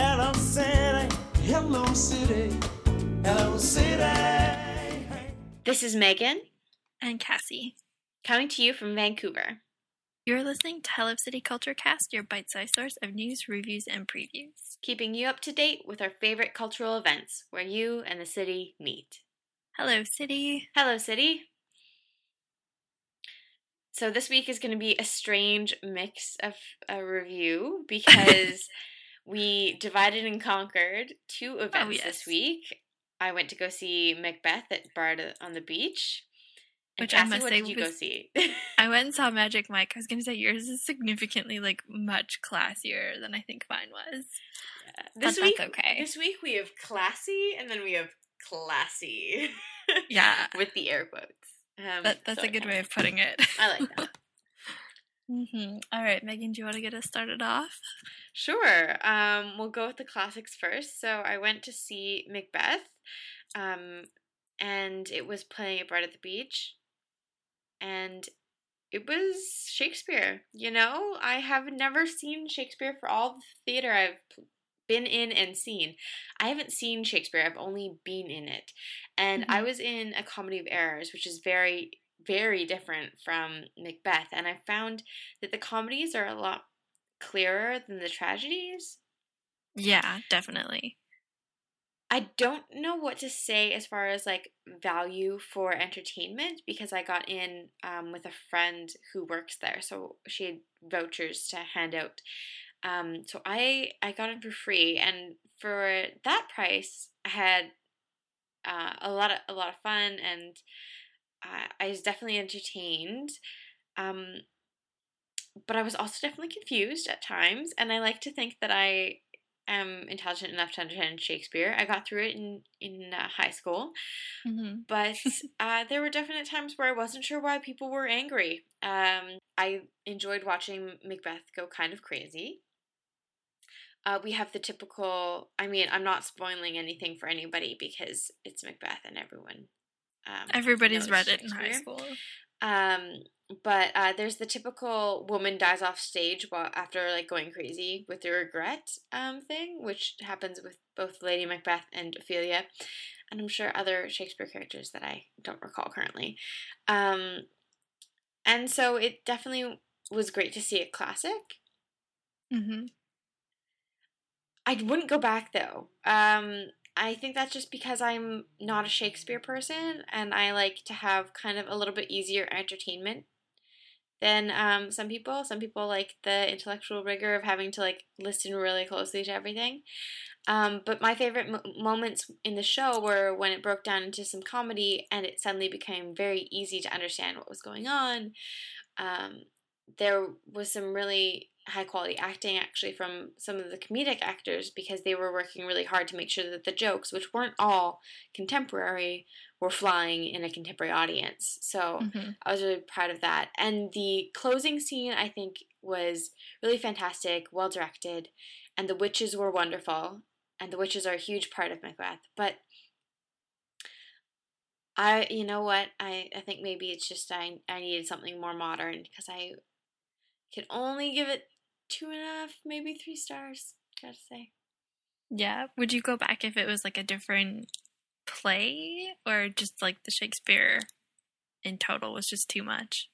Hello City, hello city, hello city. This is Megan, and Cassie. coming to you from Vancouver. You're listening to Hello City Culture Cast, your bite-sized source of news, reviews, and previews. keeping you up to date with our favorite cultural events where you and the city meet. Hello, City. Hello, city. So, this week is going to be a strange mix of a review because we divided and conquered two events yes. this week. I went to go see Macbeth at Bard on the Beach. And Which I Cassie, must what say did you go see? I went and saw Magic Mike. I was going to say yours is significantly like much classier than I think mine was. this that's week, okay. This week we have classy, and then we have classy Yeah, with the air quotes. Um, that, that's so a good yeah. way of putting it. I like that. hmm All right, Megan, do you want to get us started off? Sure. Um, we'll go with the classics first. So I went to see Macbeth, um, and it was playing at Bright at the Beach, and it was Shakespeare. You know, I have never seen Shakespeare for all the theater I've been in and seen. I haven't seen Shakespeare. I've only been in it, and I Mhm. was in a comedy of errors, which is very very different from Macbeth and I found that the comedies are a lot clearer than the tragedies. Yeah, definitely. I don't know what to say as far as like value for entertainment because I got in um, with a friend who works there, so she had vouchers to hand out. Um, so I I got in for free, and for that price, I had uh, a lot of a lot of fun, and uh, I was definitely entertained. Um, but I was also definitely confused at times, and I like to think that I am intelligent enough to understand Shakespeare. I got through it in in uh, high school, hmm but uh, there were definite times where I wasn't sure why people were angry. Um, I enjoyed watching Macbeth go kind of crazy. Uh, we have the typical. I mean, I'm not spoiling anything for anybody because it's Macbeth and everyone. Um, Everybody's read it in high school. Um, but uh, there's the typical woman dies off stage while after like going crazy with the regret um thing, which happens with both Lady Macbeth and Ophelia, and I'm sure other Shakespeare characters that I don't recall currently. Um, and so it definitely was great to see a classic. hmm I wouldn't go back though. Um, I think that's just because I'm not a Shakespeare person and I like to have kind of a little bit easier entertainment than um, some people. Some people like the intellectual rigor of having to like listen really closely to everything. Um, but my favorite mo- moments in the show were when it broke down into some comedy and it suddenly became very easy to understand what was going on. Um, there was some really high quality acting actually from some of the comedic actors because they were working really hard to make sure that the jokes, which weren't all contemporary, were flying in a contemporary audience. So hmm I was really proud of that. And the closing scene, I think, was really fantastic, well directed, and the witches were wonderful. And the witches are a huge part of Macbeth. But I, you know what? I, I think maybe it's just I, I needed something more modern because I could only give it two and a half, maybe three stars. Gotta say. Yeah. Would you go back if it was like a different play or just like the Shakespeare in total was just too much?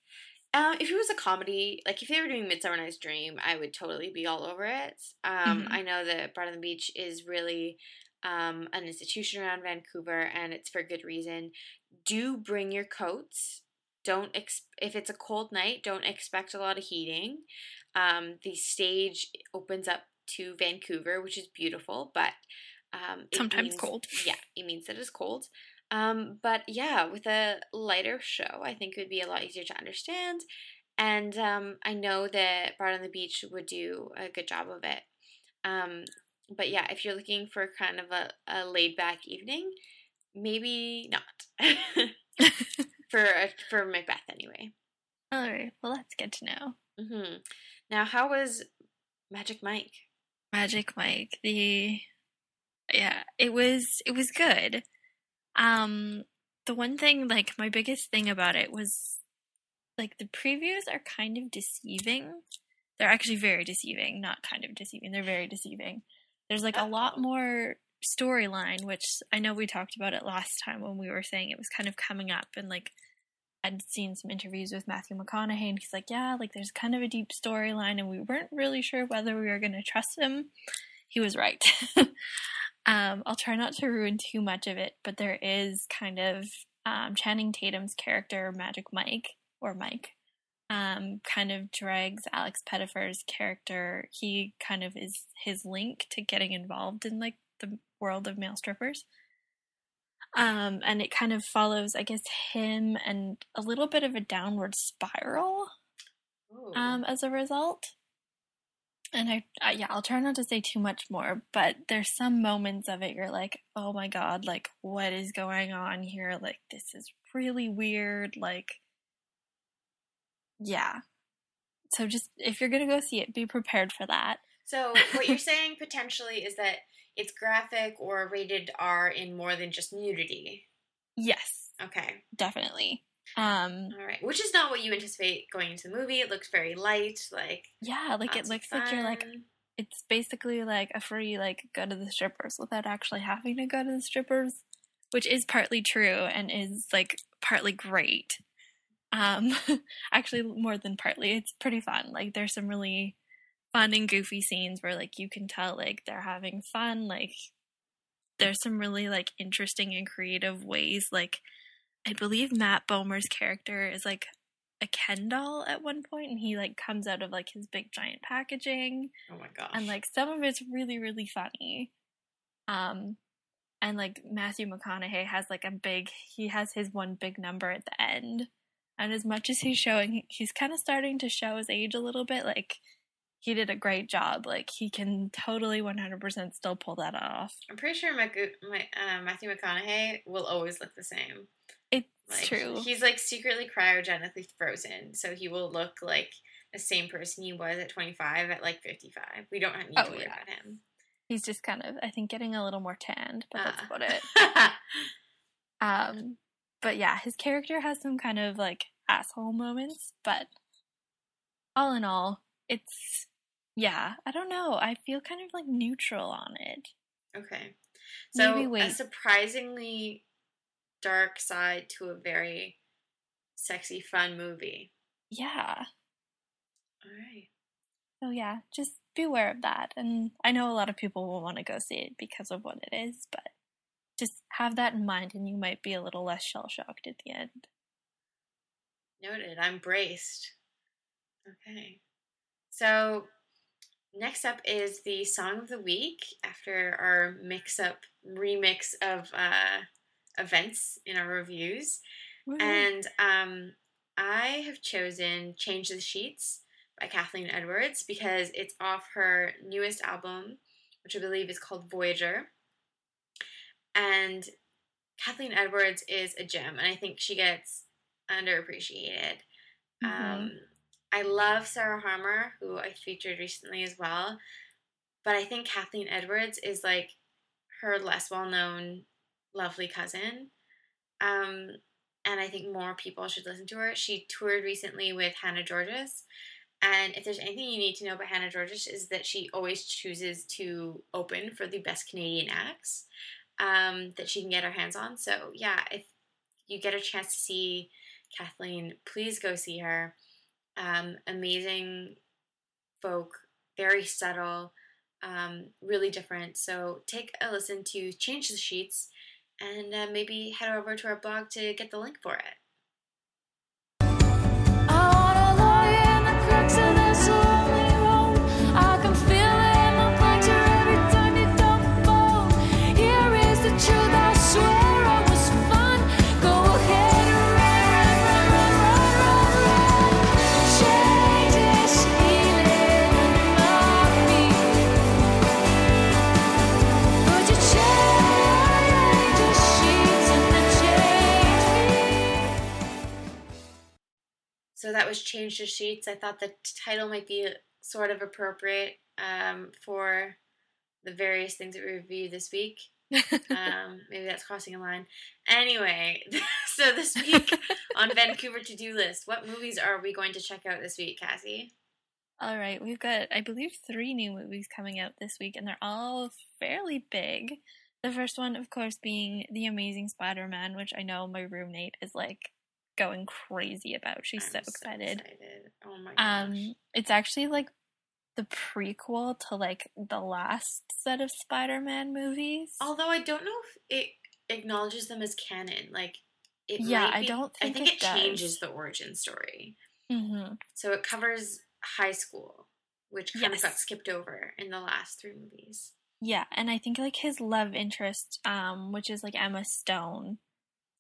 Um, if it was a comedy, like if they were doing Midsummer Night's Dream, I would totally be all over it. Um, Mhm. I know that Bard on the Beach is really um, an institution around Vancouver, and it's for good reason. Do bring your coats. Don't ex- if it's a cold night, don't expect a lot of heating. Um, the stage opens up to Vancouver, which is beautiful, but um, Sometimes means- cold. Yeah, it means that it's cold. Um, but yeah, with a lighter show, I think it would be a lot easier to understand. And um, I know that Bard on the Beach would do a good job of it. Um, but yeah, if you're looking for kind of a, a laid back evening, maybe not. for for Macbeth, anyway. All right. Well, that's good to know. hmm Now, how was Magic Mike? Magic Mike. The yeah, it was it was good. Um, the one thing, like my biggest thing about it was, like the previews are kind of deceiving. They're actually very deceiving, not kind of deceiving. They're very deceiving. There's like a lot more storyline, which I know we talked about it last time when we were saying it was kind of coming up and like I'd seen some interviews with Matthew McConaughey and he's like, Yeah, like there's kind of a deep storyline and we weren't really sure whether we were gonna trust him. He was right. um, I'll try not to ruin too much of it, but there is kind of um, Channing Tatum's character, Magic Mike, or Mike, um, kind of drags Alex Pettyfer's character. He kind of is his link to getting involved in like the world of male strippers. Um, and it kind of follows, I guess, him and a little bit of a downward spiral um, as a result. And I, I, yeah, I'll try not to say too much more, but there's some moments of it you're like, oh my god, like what is going on here? Like this is really weird. Like, yeah. So just if you're gonna go see it, be prepared for that. So what you're saying potentially is that it's graphic or rated R in more than just nudity. Yes, Okay. definitely. Um, All right. Which is not what you anticipate going into the movie. It looks very light, like yeah, like it looks like you're like it's basically like a free like go to the strippers without actually having to go to the strippers, which is partly true and is like partly great. Um actually more than partly. It's pretty fun. Like there's some really fun and goofy scenes where like you can tell like they're having fun, like there's some really like interesting and creative ways like I believe Matt Bomer's character is like a Ken doll at one point and he like comes out of like his big giant packaging. Oh my gosh. and like some of it's really really funny. Um and like matthew mcconaughey has like a big he has his one big number at the end. And as much as he's showing he's kind of starting to show his age a little bit like he did a great job like he can totally 100% still pull that off I'm pretty sure my, my uh, Matthew McConaughey will always look the same. it's Like, true He's like secretly cryogenically frozen, so he will look like the same person he was at 25 at like 55. We don't need Oh, to worry yeah. about him. he's just kind of i think getting a little more tanned but that's Ah. about it Um, but yeah, his character has some kind of like asshole moments, but all in all, it's yeah, I don't know. I feel kind of like neutral on it. okay. So Maybe a surprisingly dark side to a very sexy, fun movie. Yeah. All right. So yeah, just beware of that. And I know a lot of people will want to go see it because of what it is, but just have that in mind and you might be a little less shell shocked at the end. Noted. I'm braced. Okay. So, next up is the song of the week after our mix up remix of uh, events in our reviews. And um, I have chosen Change the Sheets by Kathleen Edwards because it's off her newest album, which I believe is called Voyager. And Kathleen Edwards is a gem, and I think she gets underappreciated. Mhm. Um, I love Sarah Harmer, who I featured recently as well, but I think Kathleen Edwards is like her less well known, lovely cousin. Um, and I think more people should listen to her. She toured recently with Hannah Georgas. And if there's anything you need to know about Hannah Georgas is that she always chooses to open for the best Canadian acts um, that she can get her hands on. So yeah, if you get a chance to see Kathleen, please go see her. Um, amazing folk, very subtle, um, really different. So take a listen to Change the Sheets and uh, maybe head over to our blog to get the link for it. So that was Change the Sheets. I thought the title might be sort of appropriate um, for the various things that we reviewed this week. Um, maybe that's crossing a line. Anyway, so this week on Vancouver to do list, what movies are we going to check out this week, Cassie? All right, we've got, I believe, three new movies coming out this week, and they're all fairly big. The first one, of course, being The Amazing Spider Man, which I know my roommate is like going crazy about. She's I'm so excited. excited. Oh my gosh. Um, it's actually like the prequel to like the last set of Spider Man movies. Although I don't know if it acknowledges them as canon. Like, it Yeah, might I don't I think think it it, changes the origin story. hmm So it covers high school, which kind Yes. of got skipped over in the last three movies. Yeah, and I think like his love interest, um, which is like Emma Stone,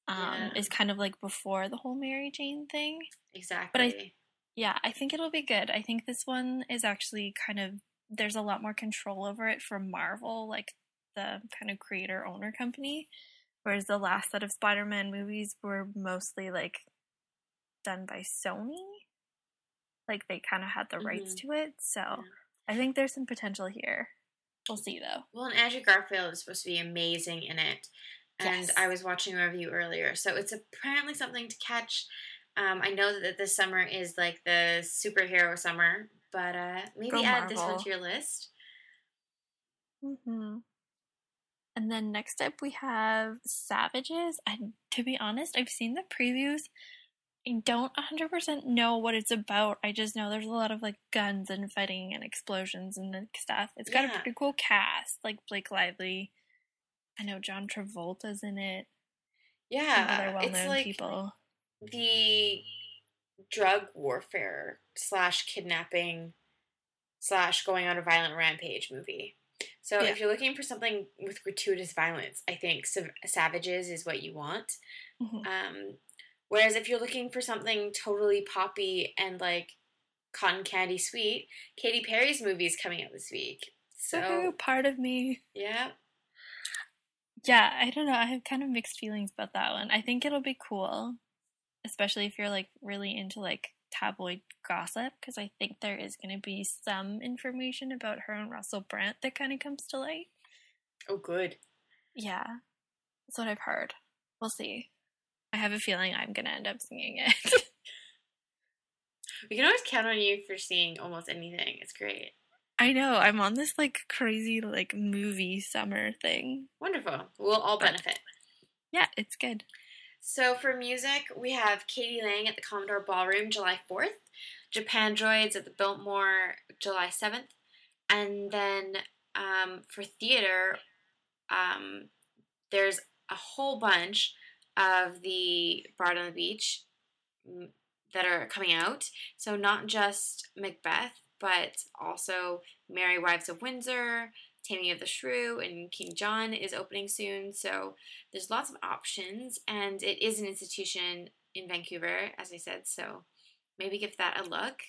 um, Yeah. is kind of like before the whole Mary Jane thing. Exactly. But I, Yeah, I think it'll be good. I think this one is actually kind of there's a lot more control over it from Marvel, like the kind of creator owner company, whereas the last set of Spider-Man movies were mostly like done by Sony. Like they kind of had the rights Mhm. to it, so I think there's some potential here. We'll see though. Well, and Andrew Garfield is supposed to be amazing in it. And Yes. I was watching a review earlier. So it's apparently something to catch. Um, I know that this summer is like the superhero summer, but uh, maybe add this one to your list. hmm And then next up we have Savages. And to be honest, I've seen the previews. I don't 100% know what it's about. I just know there's a lot of like guns and fighting and explosions and stuff. It's got a pretty cool cast, like Blake Lively. I know John Travolta's in it. Yeah. other it's well-known like people. the drug warfare slash kidnapping slash going on a violent rampage movie. So Yeah. if you're looking for something with gratuitous violence, I think Sav- Savages is what you want. Mhm. Um, whereas if you're looking for something totally poppy and like cotton candy sweet, Katy Perry's movie is coming out this week. So Woohoo, part of me. yeah, Yeah, I don't know. I have kind of mixed feelings about that one. I think it'll be cool, especially if you're like really into like tabloid gossip, because I think there is going to be some information about her and Russell Brand that kind of comes to light. oh good. Yeah, that's what I've heard. We'll see. I have a feeling I'm going to end up singing it. We can always count on you for seeing almost anything. It's great. I know. I'm on this like crazy like movie summer thing. Wonderful. We'll all But- benefit. Yeah, it's good. So for music, we have k.d. lang at the Commodore Ballroom July 4th, Japandroids at the Biltmore July 7th, and then um, for theater, um, there's a whole bunch of the Bard on the Beach mm, that are coming out. So not just Macbeth, but also Merry Wives of Windsor, Taming of the Shrew, and King John is opening soon. So there's lots of options, and it is an institution in Vancouver, as I said. So maybe give that a look.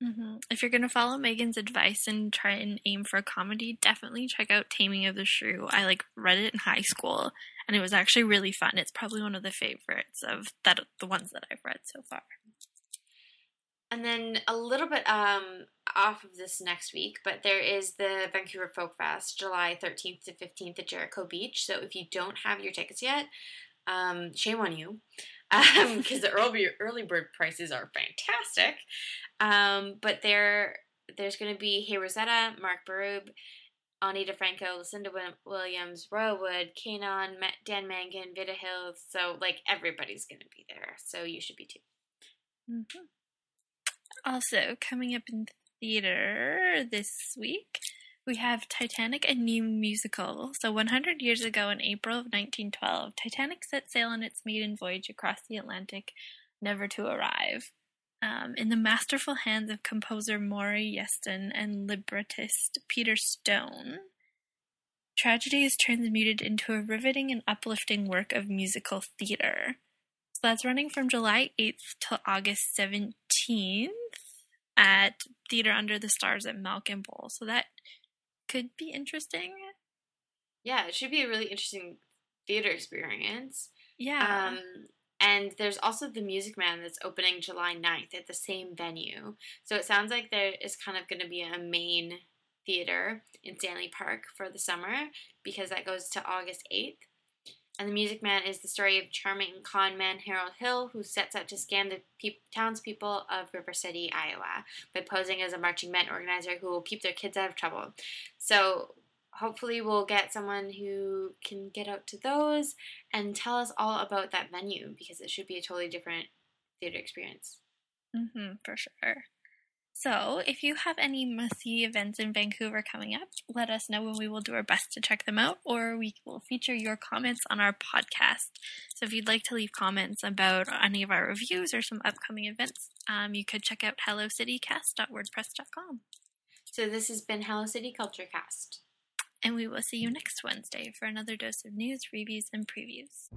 hmm If you're gonna follow Megan's advice and try and aim for a comedy, definitely check out Taming of the Shrew. I like read it in high school, and it was actually really fun. It's probably one of the favorites of that the ones that I've read so far. And then a little bit um, off of this next week, but there is the Vancouver Folk Fest, July 13th to 15th at Jericho Beach. So if you don't have your tickets yet, um, shame on you, because the early early bird prices are fantastic. Um, but there there's going to be Hey Rosetta, Mark Berube, Ani DiFranco, Lucinda Williams, Royal Wood, Kanon, Dan Mangan, Vida Hills. So like everybody's going to be there. So you should be too. Mm-hmm. Also, coming up in theater this week, we have Titanic, a new musical. So, 100 years ago, in April of 1912, Titanic set sail on its maiden voyage across the Atlantic, never to arrive. Um, in the masterful hands of composer Maury Yeston and librettist Peter Stone, tragedy is transmuted into a riveting and uplifting work of musical theater. That's running from July 8th to August 17th at Theater Under the Stars at Malkin Bowl. So that could be interesting. Yeah, it should be a really interesting theater experience. Yeah. Um, and there's also the Music Man that's opening July 9th at the same venue. So it sounds like there is kind of going to be a main theater in Stanley Park for the summer because that goes to August 8th. And The Music Man is the story of charming con man Harold Hill, who sets out to scam the peop townspeople of River City, Iowa, by posing as a marching band organizer who will keep their kids out of trouble. So hopefully we'll get someone who can get out to those and tell us all about that venue because it should be a totally different theater experience. Mm-hmm, for sure. So, if you have any must-see events in Vancouver coming up, let us know and we will do our best to check them out, or we will feature your comments on our podcast. So, if you'd like to leave comments about any of our reviews or some upcoming events, um, you could check out hellocitycast.wordpress.com. So this has been Hello City Culture Cast. And we will see you next Wednesday for another dose of news, reviews, and previews.